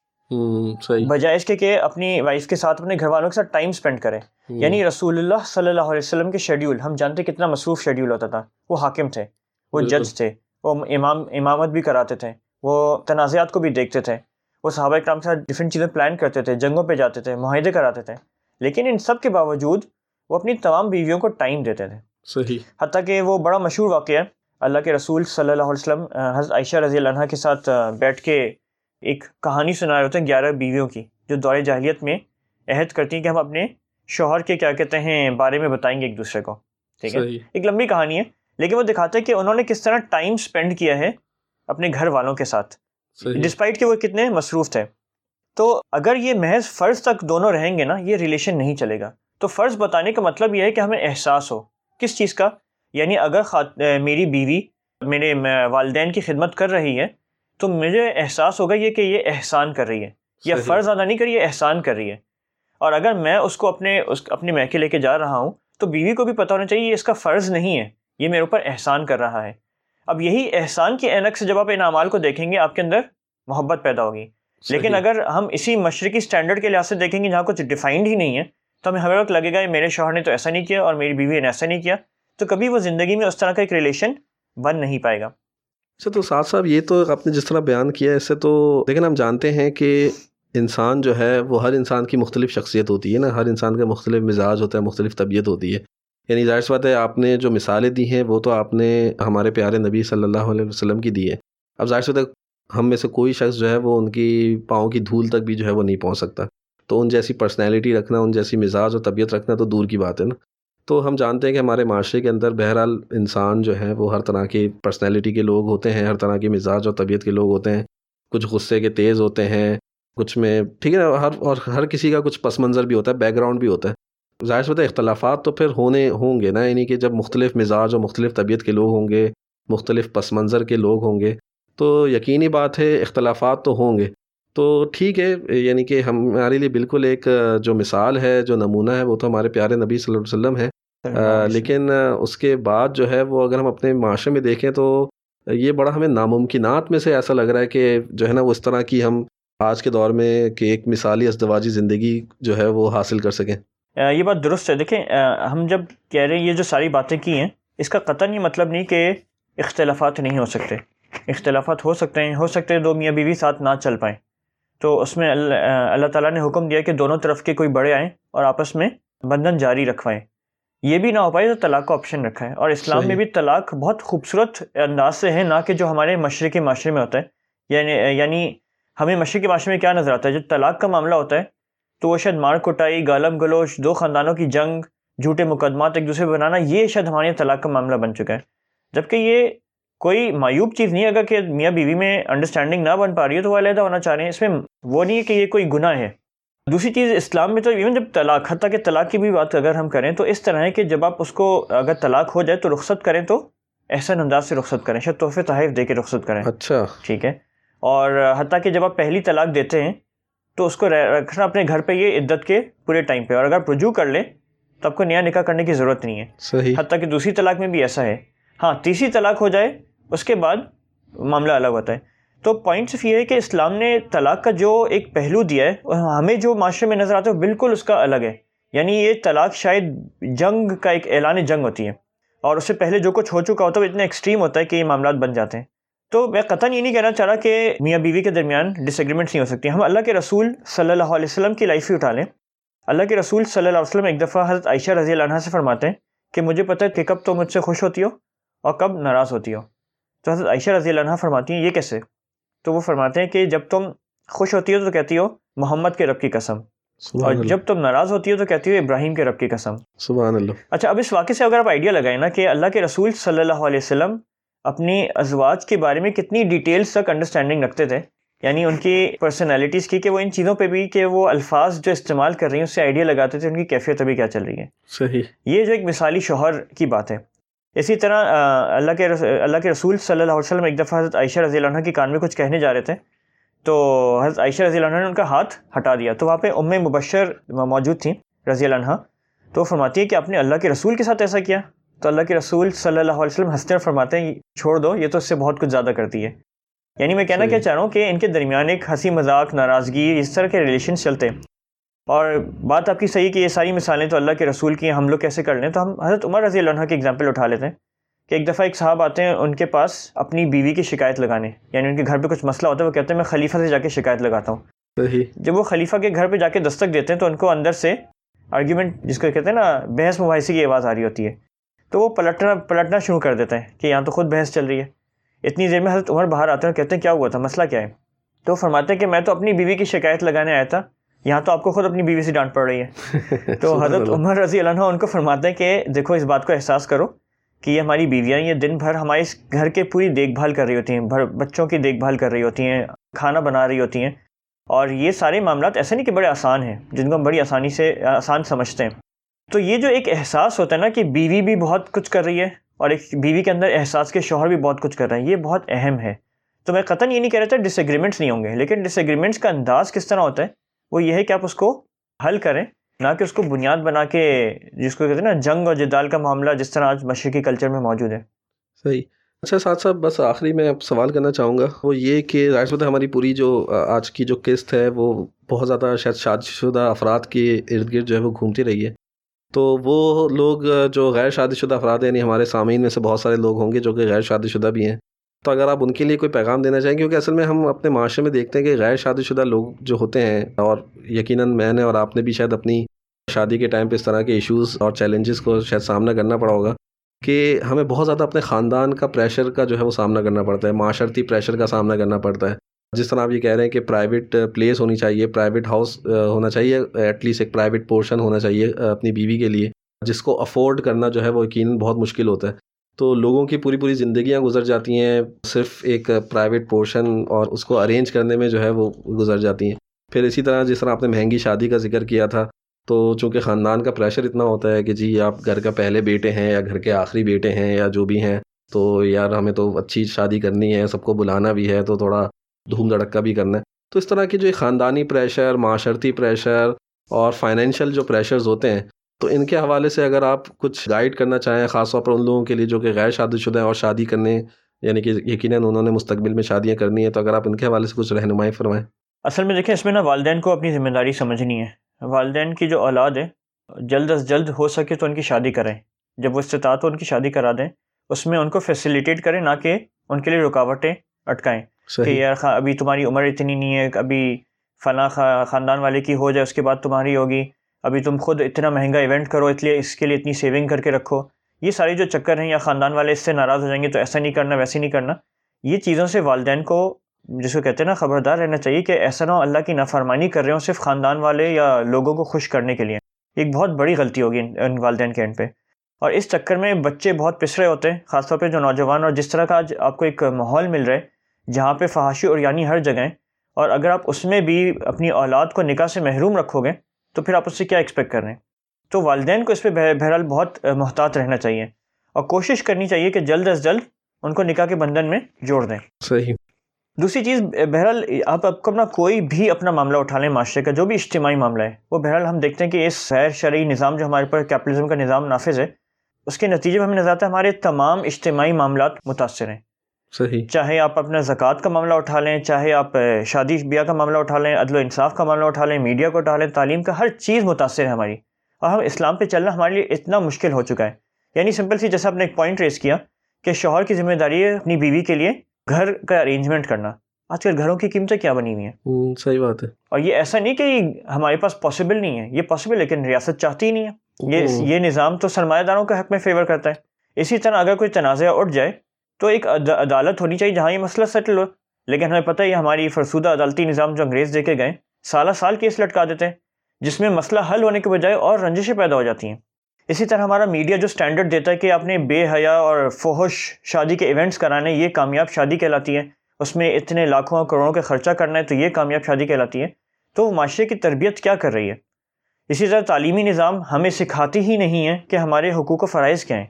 صحیح۔ بجائے اس کے کہ اپنی وائف کے ساتھ اپنے گھر والوں کے ساتھ ٹائم اسپینڈ کرے۔ یعنی رسول اللہ صلی اللہ علیہ وسلم کے شیڈیول ہم جانتے کتنا مصروف شیڈیول ہوتا تھا۔ وہ حاکم تھے وہ۔ جج تھے وہ امام امامت بھی کراتے تھے وہ تنازعات کو بھی دیکھتے تھے۔ وہ صحابہ کرام کے ساتھ ڈفرینٹ چیزیں پلان کرتے تھے جنگوں پہ جاتے تھے معاہدے کراتے تھے۔ لیکن ان سب کے باوجود وہ اپنی تمام بیویوں کو ٹائم دیتے تھے۔ صحیح۔ حتیٰ کہ وہ بڑا مشہور واقعہ ہے۔ اللہ کے رسول صلی اللہ علیہ وسلم حضرت عائشہ رضی اللہ عنہ کے ساتھ بیٹھ کے ایک کہانی سنا رہے ہوتے ہیں گیارہ بیویوں کی جو دور جاہلیت میں عہد کرتی ہیں کہ ہم اپنے شوہر کے کیا کہتے ہیں بارے میں بتائیں گے ایک دوسرے کو۔ ٹھیک ہے؟ ایک لمبی کہانی ہے لیکن وہ دکھاتے ہیں کہ انہوں نے کس طرح ٹائم اسپینڈ کیا ہے اپنے گھر والوں کے ساتھ۔ ڈسپائٹ کہ وہ کتنے مصروف تھے۔ تو اگر یہ محض فرض تک دونوں رہیں گے نا یہ ریلیشن نہیں چلے گا۔ تو فرض بتانے کا مطلب یہ ہے کہ ہمیں احساس ہو۔ کس چیز کا؟ یعنی اگر خات... میری بیوی میرے والدین کی خدمت کر رہی ہے تو مجھے احساس ہوگا یہ کہ یہ احسان کر رہی ہے۔ یا۔ فرض ادا نہیں کر ہے احسان کر رہی ہے۔ اور اگر میں اس کو اپنے اس اپنے میکے لے کے جا رہا ہوں تو بیوی کو بھی پتہ ہونا چاہیے یہ اس کا فرض نہیں ہے۔ یہ میرے اوپر احسان کر رہا ہے۔ اب یہی احسان کی اینک سے جب آپ ان اعمال کو دیکھیں گے آپ کے اندر محبت پیدا ہوگی۔ لیکن۔ اگر ہم اسی مشرقی اسٹینڈرڈ کے لحاظ سے دیکھیں گے جہاں کچھ ڈیفائنڈ ہی نہیں ہے تو ہمیں ہر وقت لگے گا میرے شوہر نے تو ایسا نہیں کیا اور میری بیوی نے ایسا نہیں کیا تو کبھی وہ زندگی میں اس طرح کا ایک ریلیشن بن نہیں پائے گا۔ اچھا تو ساتھ صاحب یہ تو آپ نے جس طرح بیان کیا ہے اس سے تو لیکن ہم جانتے ہیں کہ انسان جو ہے وہ ہر انسان کی مختلف شخصیت ہوتی ہے نا۔ ہر انسان کا مختلف مزاج ہوتا ہے مختلف طبیعت ہوتی ہے۔ یعنی ظاہر سی بات ہے، آپ نے جو مثالیں دی ہیں، وہ تو آپ نے ہمارے پیارے نبی صلی اللہ علیہ وسلم کی دی ہے اب ظاہر سی بات ہے، ہم میں سے کوئی شخص جو ہے، وہ ان کی پاؤں کی دھول تک بھی جو ہے، وہ نہیں پہنچ سکتا۔ تو ان جیسی پرسنالٹی رکھنا، ان جیسی مزاج اور طبیعت رکھنا تو دور کی بات ہے نا۔ تو ہم جانتے ہیں کہ ہمارے معاشرے کے اندر بہرحال انسان جو ہے، وہ ہر طرح کی پرسنالٹی کے لوگ ہوتے ہیں، ہر طرح کی مزاج اور طبیعت کے لوگ ہوتے ہیں۔ کچھ غصے کے تیز ہوتے ہیں، کچھ میں، ٹھیک ہے نا، ہر اور ہر کسی کا کچھ پس منظر بھی ہوتا ہے بیک گراؤنڈ بھی ہوتا ہے۔ ظاہر ہے اختلافات تو پھر ہونے ہوں گے نا یعنی کہ جب مختلف مزاج اور مختلف طبیعت کے لوگ ہوں گے مختلف پس منظر کے لوگ ہوں گے تو یقینی بات ہے اختلافات تو ہوں گے۔ تو ٹھیک ہے یعنی کہ ہمارے لیے بالکل ایک جو مثال ہے جو نمونہ ہے وہ تو ہمارے پیارے نبی صلی اللہ علیہ وسلم ہے لیکن اس کے بعد جو ہے وہ اگر ہم اپنے معاشرے میں دیکھیں تو یہ بڑا ہمیں ناممکنات میں سے ایسا لگ رہا ہے کہ جو ہے نا وہ اس طرح کی ہم آج کے دور میں کہ ایک مثالی ازدواجی زندگی جو ہے وہ حاصل کر سکیں۔ یہ بات درست ہے۔ دیکھیں ہم جب کہہ رہے ہیں یہ جو ساری باتیں کی ہیں اس کا قطن یہ مطلب نہیں کہ اختلافات نہیں ہو سکتے۔ اختلافات ہو سکتے ہیں ہو سکتے ہیں دو میاں بیوی ساتھ نہ چل پائیں۔ تو اس میں اللہ تعالیٰ نے حکم دیا کہ دونوں طرف کے کوئی بڑے آئیں اور آپس میں بندھن جاری رکھوائیں۔ یہ بھی نہ ہو پائے تو طلاق کا آپشن رکھا ہے اور اسلام میں۔ بھی طلاق بہت خوبصورت انداز سے ہے نہ کہ جو ہمارے مشرقی معاشرے میں ہوتا ہے۔ یعنی یعنی ہمیں مشرقی معاشرے میں کیا نظر آتا ہے؟ جب طلاق کا معاملہ ہوتا ہے تو وہ شاید مار کٹائی گالم گلوچ دو خاندانوں کی جنگ جھوٹے مقدمات ایک دوسرے بنانا یہ شاید ہمارے طلاق کا معاملہ بن چکا ہے۔ جبکہ یہ کوئی معیوب چیز نہیں ہے اگر کہ میاں بیوی میں انڈرسٹینڈنگ نہ بن پا رہی ہے تو وہ علیحدہ ہونا چاہ رہے ہیں۔ اس میں وہ نہیں ہے کہ یہ کوئی گناہ ہے۔ دوسری چیز اسلام میں تو ایون جب طلاق حتیٰ کہ طلاق کی بھی بات اگر ہم کریں تو اس طرح ہے کہ جب آپ اس کو اگر طلاق ہو جائے تو رخصت کریں تو احسن انداز سے رخصت کریں شاید تحفے تحائف دے کے رخصت کریں۔ اچھا۔ ٹھیک ہے۔ اور حتیٰ کہ جب آپ پہلی طلاق دیتے ہیں تو اس کو رکھنا اپنے گھر پہ یہ عدت کے پورے ٹائم پہ اور اگر رجوع کر لیں تو آپ کو نیا نکاح کرنے کی ضرورت نہیں ہے۔ صحیح۔ حتیٰ کہ دوسری طلاق میں بھی ایسا ہے۔ ہاں تیسری طلاق ہو جائے اس کے بعد معاملہ الگ ہوتا ہے۔ تو پوائنٹ صرف یہ ہے کہ اسلام نے طلاق کا جو ایک پہلو دیا ہے ہمیں جو معاشرے میں نظر آتا ہے وہ بالکل اس کا الگ ہے۔ یعنی یہ طلاق شاید جنگ کا ایک اعلان جنگ ہوتی ہے اور اس سے پہلے جو کچھ ہو چکا ہوتا ہے وہ اتنا ایکسٹریم ہوتا ہے کہ یہ معاملات بن جاتے ہیں۔ تو میں قطن یہ نہیں کہنا چاہ رہا کہ میاں بیوی کے درمیان ڈس ایگریمنٹس نہیں ہو سکتی۔ ہم اللہ کے رسول صلی اللہ علیہ وسلم کی لائف ہی اٹھا لیں۔ اللہ کے رسول صلی اللہ علیہ وسلم ایک دفعہ حضرت عائشہ رضی اللہ عنہ سے فرماتے ہیں کہ مجھے پتہ ہے کہ کب تو مجھ سے خوش ہوتی ہو اور کب ناراض ہوتی ہو۔ تو حضرت عائشہ رضی اللہ عنہ فرماتی ہیں یہ کیسے؟ تو وہ فرماتے ہیں کہ جب تم خوش ہوتی ہو تو کہتی ہو محمد کے رب کی قسم۔ اور اللہ۔ جب تم ناراض ہوتی ہو تو کہتی ہو ابراہیم کے رب کی قسم۔ سبحان اللہ۔ اچھا اب اس واقعے سے اگر آپ آئیڈیا لگائیں نا کہ اللہ کے رسول صلی اللہ علیہ وسلم اپنی ازواج کے بارے میں کتنی ڈیٹیلز تک انڈرسٹینڈنگ رکھتے تھے؟ یعنی ان کی پرسنالٹیز کی کہ وہ ان چیزوں پہ بھی کہ وہ الفاظ جو استعمال کر رہی ہیں اس سے آئیڈیا لگاتے تھے ان کی کیفیت ابھی کیا چل رہی ہے۔ صحیح۔ یہ جو ایک مثالی شوہر کی بات ہے۔ اسی طرح اللہ کے اللہ کے رسول صلی اللہ علیہ وسلم ایک دفعہ حضرت عائشہ رضی اللہ عنہ کی کان میں کچھ کہنے جا رہے تھے۔ تو حضرت عائشہ رضی اللہ عنہ نے ان کا ہاتھ ہٹا دیا۔ تو وہاں پہ ام مبشر موجود تھیں رضی اللہ عنہ۔ تو وہ فرماتی ہے کہ آپ نے اللہ کے رسول کے ساتھ ایسا کیا؟ تو اللہ کے رسول صلی اللہ علیہ وسلم ہنستے فرماتے ہیں چھوڑ دو یہ تو اس سے بہت کچھ زیادہ کرتی ہے۔ یعنی میں کہنا۔ کیا چاہ رہا ہوں کہ ان کے درمیان ایک ہنسی مذاق ناراضگی اس طرح کے ریلیشنس چلتے ہیں۔ اور بات آپ کی صحیح کہ یہ ساری مثالیں تو اللہ کے رسول کی ہیں ہم لوگ کیسے کر لیں؟ تو ہم حضرت عمر رضی اللہ عنہ کی اگزامپل اٹھا لیتے ہیں کہ ایک دفعہ ایک صاحب آتے ہیں ان کے پاس اپنی بیوی کی شکایت لگانے۔ یعنی ان کے گھر پہ کچھ مسئلہ ہوتا ہے وہ کہتے ہیں میں خلیفہ سے جا کے شکایت لگاتا ہوں۔ صحیح۔ جب وہ خلیفہ کے گھر پہ جا کے دستک دیتے ہیں تو ان کو اندر سے آرگیومنٹ جس کو کہتے ہیں نا بحث مباحثے کی آواز آ رہی ہوتی ہے۔ تو وہ پلٹنا پلٹنا شروع کر دیتے ہیں کہ یہاں تو خود بحث چل رہی ہے۔ اتنی دیر میں حضرت عمر باہر آتے ہیں اور کہتے ہیں کیا ہوا تھا؟ مسئلہ کیا ہے؟ تو فرماتے ہیں کہ میں تو اپنی بیوی کی شکایت لگانے آیا تھا۔ یہاں تو آپ کو خود اپنی بیوی سے ڈانٹ پڑ رہی ہے۔ تو حضرت۔ عمر رضی اللہ عنہ ان کو فرماتے ہیں کہ دیکھو اس بات کو احساس کرو کہ یہ ہماری بیویاں یہ دن بھر ہمارے اس گھر کے پوری دیکھ بھال کر رہی ہوتی ہیں بھر بچوں کی دیکھ بھال کر رہی ہوتی ہیں کھانا بنا رہی ہوتی ہیں۔ اور یہ سارے معاملات ایسے نہیں کہ بڑے آسان ہیں جن کو ہم بڑی آسانی سے آسان سمجھتے ہیں۔ تو یہ جو ایک احساس ہوتا ہے نا کہ بیوی بھی بہت کچھ کر رہی ہے اور ایک بیوی کے اندر احساس کے شوہر بھی بہت کچھ کر رہے ہیں، یہ بہت اہم ہے۔ تو میں قطن یہ نہیں کہہ رہا تھا ڈس ایگریمنٹس نہیں ہوں گے، لیکن ڈس ایگریمنٹس کا انداز کس طرح ہوتا ہے؟ وہ یہ ہے کہ آپ اس کو حل کریں، نہ کہ اس کو بنیاد بنا کے، جس کو کہتے ہیں نا، جنگ اور جدال کا معاملہ جس طرح آج مشرقی کلچر میں موجود ہے۔ صحیح۔ اچھا ساتھ صاحب بس آخری میں اب سوال کرنا چاہوں گا، وہ یہ کہ ظاہر ہے ہماری پوری جو آج کی جو قسط ہے، وہ بہت زیادہ شاید شادی شدہ افراد کے ارد گرد جو ہے وہ گھومتی رہی ہے۔ تو وہ لوگ جو غیر شادی شدہ افراد ہیں یعنی ہمارے سامعین میں سے بہت سارے لوگ ہوں گے جو کہ غیر شادی شدہ بھی ہیں۔ تو اگر آپ ان کے لیے کوئی پیغام دینا چاہیں، کیونکہ اصل میں ہم اپنے معاشرے میں دیکھتے ہیں کہ غیر شادی شدہ لوگ جو ہوتے ہیں، اور یقیناً میں نے اور آپ نے بھی شاید اپنی شادی کے ٹائم پہ اس طرح کے ایشوز اور چیلنجز کو شاید سامنا کرنا پڑا ہوگا کہ ہمیں بہت زیادہ اپنے خاندان کا پریشر کا جو ہے وہ سامنا کرنا پڑتا ہے، معاشرتی پریشر کا سامنا کرنا پڑتا ہے۔ جس طرح آپ یہ کہہ رہے ہیں کہ پرائیویٹ پلیس uh, ہونی چاہیے پرائیویٹ ہاؤس uh, ہونا چاہیے uh, ایٹ لیسٹ ایک پرائیویٹ پورشن ہونا چاہیے اپنی بیوی کے لیے، جس کو افورڈ کرنا جو ہے وہ یقیناً بہت مشکل ہوتا ہے۔ تو لوگوں کی پوری پوری زندگیاں گزر جاتی ہیں، صرف ایک پرائیویٹ پورشن اور اس کو ارینج کرنے میں جو ہے وہ گزر جاتی ہیں۔ پھر اسی طرح جس طرح آپ نے مہنگی شادی کا ذکر کیا تھا، تو چونکہ خاندان کا پریشر اتنا ہوتا ہے کہ جی آپ گھر کا پہلے بیٹے ہیں یا گھر کے آخری بیٹے ہیں یا جو بھی ہیں، تو یار ہمیں تو اچھی شادی کرنی ہے، سب کو بلانا بھی ہے، تو تھوڑا دھوم دھڑکا بھی کرنا ہے۔ تو اس طرح کی جو خاندانی پریشر معاشرتی پریشر اور فائنینشیل جو پریشرز ہوتے ہیں، تو ان کے حوالے سے اگر آپ کچھ گائیڈ کرنا چاہیں، خاص طور پر ان لوگوں کے لیے جو کہ غیر شادی شدہ ہیں اور شادی کرنے یعنی کہ یقیناً انہوں نے مستقبل میں شادیاں کرنی ہیں، تو اگر آپ ان کے حوالے سے کچھ رہنمائی فرمائیں۔ اصل میں دیکھیں، اس میں نا والدین کو اپنی ذمہ داری سمجھنی ہے۔ والدین کی جو اولاد ہے، جلد از جلد ہو سکے تو ان کی شادی کریں۔ جب وہ استطاعت ہو ان کی شادی کرا دیں، اس میں ان کو فیسیلیٹیٹ کریں، نہ کہ ان کے لیے رکاوٹیں اٹکائیں۔ کہ یار خا- ابھی تمہاری عمر اتنی نہیں ہے ابھی فلاں خاندان والے کی ہو جائے، اس کے بعد تمہاری ہوگی۔ ابھی تم خود اتنا مہنگا ایونٹ کرو، اس لیے، اس کے لیے اتنی سیونگ کر کے رکھو۔ یہ ساری جو چکر ہیں، یا خاندان والے اس سے ناراض ہو جائیں گے تو ایسا نہیں کرنا، ویسے نہیں کرنا۔ یہ چیزوں سے والدین کو، جس کو کہتے ہیں نا، خبردار رہنا چاہیے کہ ایسا نہ ہو، اللہ کی نافرمانی کر رہے ہوں صرف خاندان والے یا لوگوں کو خوش کرنے کے لیے۔ ایک بہت بڑی غلطی ہوگی ان والدین کے اینڈ پہ۔ اور اس چکر میں بچے بہت پس رہے ہوتے ہیں، خاص طور پہ جو نوجوان اور جس طرح کا آج آپ کو ایک ماحول مل رہا ہے جہاں پہ فحاشی اور یعنی ہر جگہ اور اگر آپ اس میں بھی اپنی اولاد کو نکاح سے محروم رکھو گے تو پھر آپ اس سے کیا ایکسپیکٹ کر رہے ہیں؟ تو والدین کو اس پہ بہرحال بہت محتاط رہنا چاہیے اور کوشش کرنی چاہیے کہ جلد از جلد ان کو نکاح کے بندھن میں جوڑ دیں۔ صحیح۔ دوسری چیز بہرحال آپ آپ کو اپنا کوئی بھی اپنا معاملہ اٹھا لیں معاشرے کا جو بھی اجتماعی معاملہ ہے وہ بہرحال ہم دیکھتے ہیں کہ اس غیر شرعی نظام جو ہمارے پر کیپٹلزم کا نظام نافذ ہے اس کے نتیجے میں ہمیں نظر آتا ہے ہمارے تمام اجتماعی معاملات متاثر ہیں۔ صحیح۔ چاہے آپ اپنا زکوٰۃ کا معاملہ اٹھا لیں چاہے آپ شادی بیاہ کا معاملہ اٹھا لیں عدل و انصاف کا معاملہ اٹھا لیں میڈیا کو اٹھا لیں تعلیم کا ہر چیز متاثر ہے ہماری۔ اور ہم اسلام پہ چلنا ہمارے لیے اتنا مشکل ہو چکا ہے۔ یعنی سمپل سی جیسا آپ نے ایک پوائنٹ ریس کیا کہ شوہر کی ذمہ داری ہے اپنی بیوی کے لیے گھر کا ارینجمنٹ کرنا۔ آج کل گھروں کی قیمتیں کیا بنی ہوئی ہیں؟ صحیح بات ہے۔ اور یہ ایسا نہیں کہ ہمارے پاس پاسبل نہیں ہے یہ پاسبل لیکن ریاست چاہتی ہی نہیں ہے۔ یہ یہ نظام تو سرمایہ داروں کے حق میں فیور کرتا ہے۔ اسی طرح اگر کوئی تنازع اٹھ جائے تو ایک عدالت ہونی چاہیے جہاں یہ مسئلہ سیٹل ہو۔ لیکن ہمیں پتہ ہے یہ ہماری فرسودہ عدالتی نظام جو انگریز دے کے گئے، سالہ سال کیس لٹکا دیتے ہیں، جس میں مسئلہ حل ہونے کے بجائے اور رنجشیں پیدا ہو جاتی ہیں۔ اسی طرح ہمارا میڈیا جو سٹینڈرڈ دیتا ہے کہ آپ نے بے حیا اور فوہش شادی کے ایونٹس کرانے یہ کامیاب شادی کہلاتی ہے اس میں اتنے لاکھوں کروڑوں کے خرچہ کرنا ہے تو یہ کامیاب شادی کہلاتی ہے تو وہ معاشرے کی تربیت کیا کر رہی ہے؟ اسی طرح تعلیمی نظام ہمیں سکھاتی ہی نہیں ہے کہ ہمارے حقوق و فرائض کیا ہیں۔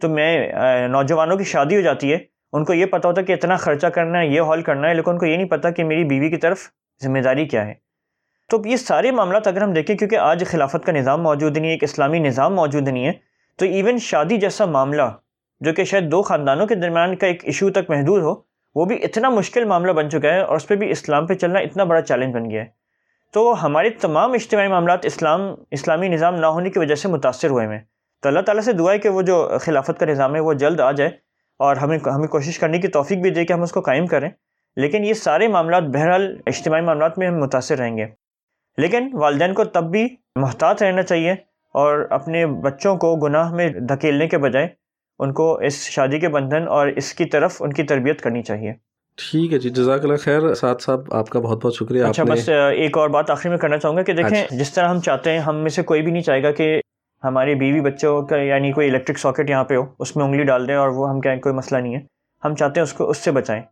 تو میں نوجوانوں کی شادی ہو جاتی ہے، ان کو یہ پتہ ہوتا ہے کہ اتنا خرچہ کرنا ہے، یہ ہال کرنا ہے، لیکن ان کو یہ نہیں پتہ کہ میری بیوی کی طرف ذمہ داری کیا ہے۔ تو یہ سارے معاملات اگر ہم دیکھیں، کیونکہ آج خلافت کا نظام موجود نہیں ہے، ایک اسلامی نظام موجود نہیں ہے، تو ایون شادی جیسا معاملہ، جو کہ شاید دو خاندانوں کے درمیان کا ایک ایشو تک محدود ہو، وہ بھی اتنا مشکل معاملہ بن چکا ہے اور اس پہ بھی اسلام پہ چلنا اتنا بڑا چیلنج بن گیا ہے۔ تو ہمارے تمام اجتماعی معاملات اسلام، اسلامی نظام نہ ہونے کی وجہ سے متاثر ہوئے ہیں۔ تو اللہ تعالیٰ سے دعا ہے کہ وہ جو خلافت کا نظام ہے وہ جلد آ جائے اور ہمیں ہمیں کوشش کرنے کی توفیق بھی دے کہ ہم اس کو قائم کریں۔ لیکن یہ سارے معاملات بہرحال اجتماعی معاملات میں ہم متاثر رہیں گے۔ لیکن والدین کو تب بھی محتاط رہنا چاہیے اور اپنے بچوں کو گناہ میں دھکیلنے کے بجائے ان کو اس شادی کے بندھن اور اس کی طرف ان کی تربیت کرنی چاہیے۔ ٹھیک ہے جی جزاک اللہ خیر۔ ساتھ صاحب آپ کا بہت بہت شکریہ۔ اچھا بس ایک اور بات آخری میں کرنا چاہوں گا کہ دیکھیں اچھا۔ جس طرح ہم چاہتے ہیں ہم میں سے کوئی بھی نہیں چاہے گا کہ ہماری بیوی بچوں کا یعنی کوئی الیکٹرک ساکٹ یہاں پہ ہو اس میں انگلی ڈال دیں اور وہ ہم کہیں کوئی مسئلہ نہیں ہے۔ ہم چاہتے ہیں اس کو اس سے بچائیں۔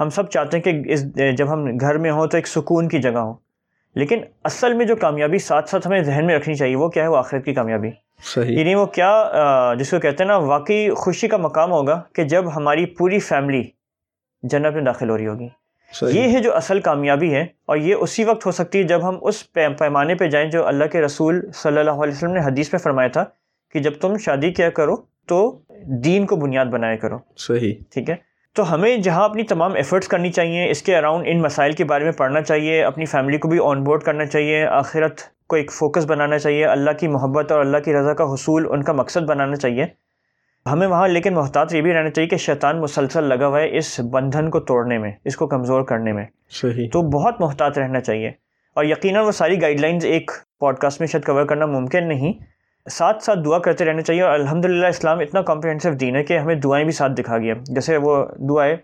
ہم سب چاہتے ہیں کہ اس جب ہم گھر میں ہوں تو ایک سکون کی جگہ ہو لیکن اصل میں جو کامیابی ساتھ ساتھ ہمیں ذہن میں رکھنی چاہیے وہ کیا ہے؟ وہ آخرت کی کامیابی۔ صحیح۔ یعنی وہ کیا جس کو کہتے ہیں نا واقعی خوشی کا مقام ہوگا کہ جب ہماری پوری فیملی جنت میں داخل ہو رہی ہوگی۔ یہ ہے جو اصل کامیابی ہے اور یہ اسی وقت ہو سکتی ہے جب ہم اس پیمانے پہ جائیں جو اللہ کے رسول صلی اللہ علیہ وسلم نے حدیث میں فرمایا تھا کہ جب تم شادی کیا کرو تو دین کو بنیاد بنایا کرو۔ صحیح۔ ٹھیک ہے؟ تو ہمیں جہاں اپنی تمام ایفرٹس کرنی چاہیے اس کے اراؤنڈ ان مسائل کے بارے میں پڑھنا چاہیے اپنی فیملی کو بھی آن بورڈ کرنا چاہیے آخرت کو ایک فوکس بنانا چاہیے اللہ کی محبت اور اللہ کی رضا کا حصول ان کا مقصد بنانا چاہیے۔ ہمیں وہاں لیکن محتاط یہ بھی رہنا چاہیے کہ شیطان مسلسل لگا ہوا ہے اس بندھن کو توڑنے میں اس کو کمزور کرنے میں۔ صحیح۔ تو بہت محتاط رہنا چاہیے۔ اور یقیناً وہ ساری گائیڈ لائنز ایک پوڈ کاسٹ میں شاید کور کرنا ممکن نہیں۔ ساتھ ساتھ دعا کرتے رہنا چاہیے اور الحمد للہ اسلام اتنا کمپریہنسو دین ہے کہ ہمیں دعائیں بھی ساتھ دکھا گیا۔ جیسے وہ دعائیں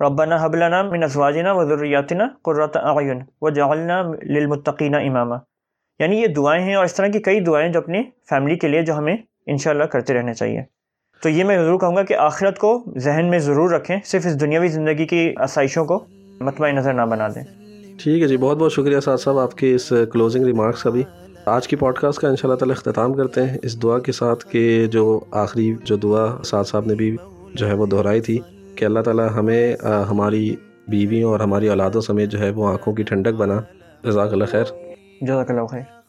ربنا حبلنا من ازواجنا و ذریاتنا قرۃ اعین و جعلنا للمتقین اماما۔ یعنی یہ دعائیں ہیں اور اس طرح کی کئی دعائیں جو اپنی فیملی کے لیے جو ہمیں انشاءاللہ کرتے رہنا چاہیے۔ تو یہ میں ضرور کہوں گا کہ آخرت کو ذہن میں ضرور رکھیں صرف اس دنیاوی زندگی کی آسائشوں کو مطمع نظر نہ بنا دیں۔ ٹھیک ہے جی بہت بہت شکریہ ساتھ صاحب آپ کے اس کلوزنگ ریمارکس کا بھی۔ آج کی پوڈ کاسٹ کا ان شاء اللہ تعالیٰ اختتام کرتے ہیں۔ اس دعا کے ساتھ کہ جو آخری جو دعا ساتھ صاحب نے بھی جو ہے وہ دہرائی تھی کہ اللہ تعالیٰ ہمیں ہماری بیویوں اور ہماری اولادوں سمیت جو ہے وہ آنکھوں کی ٹھنڈک بنا۔ جزاک اللہ خیر۔ جزاک اللہ خیر۔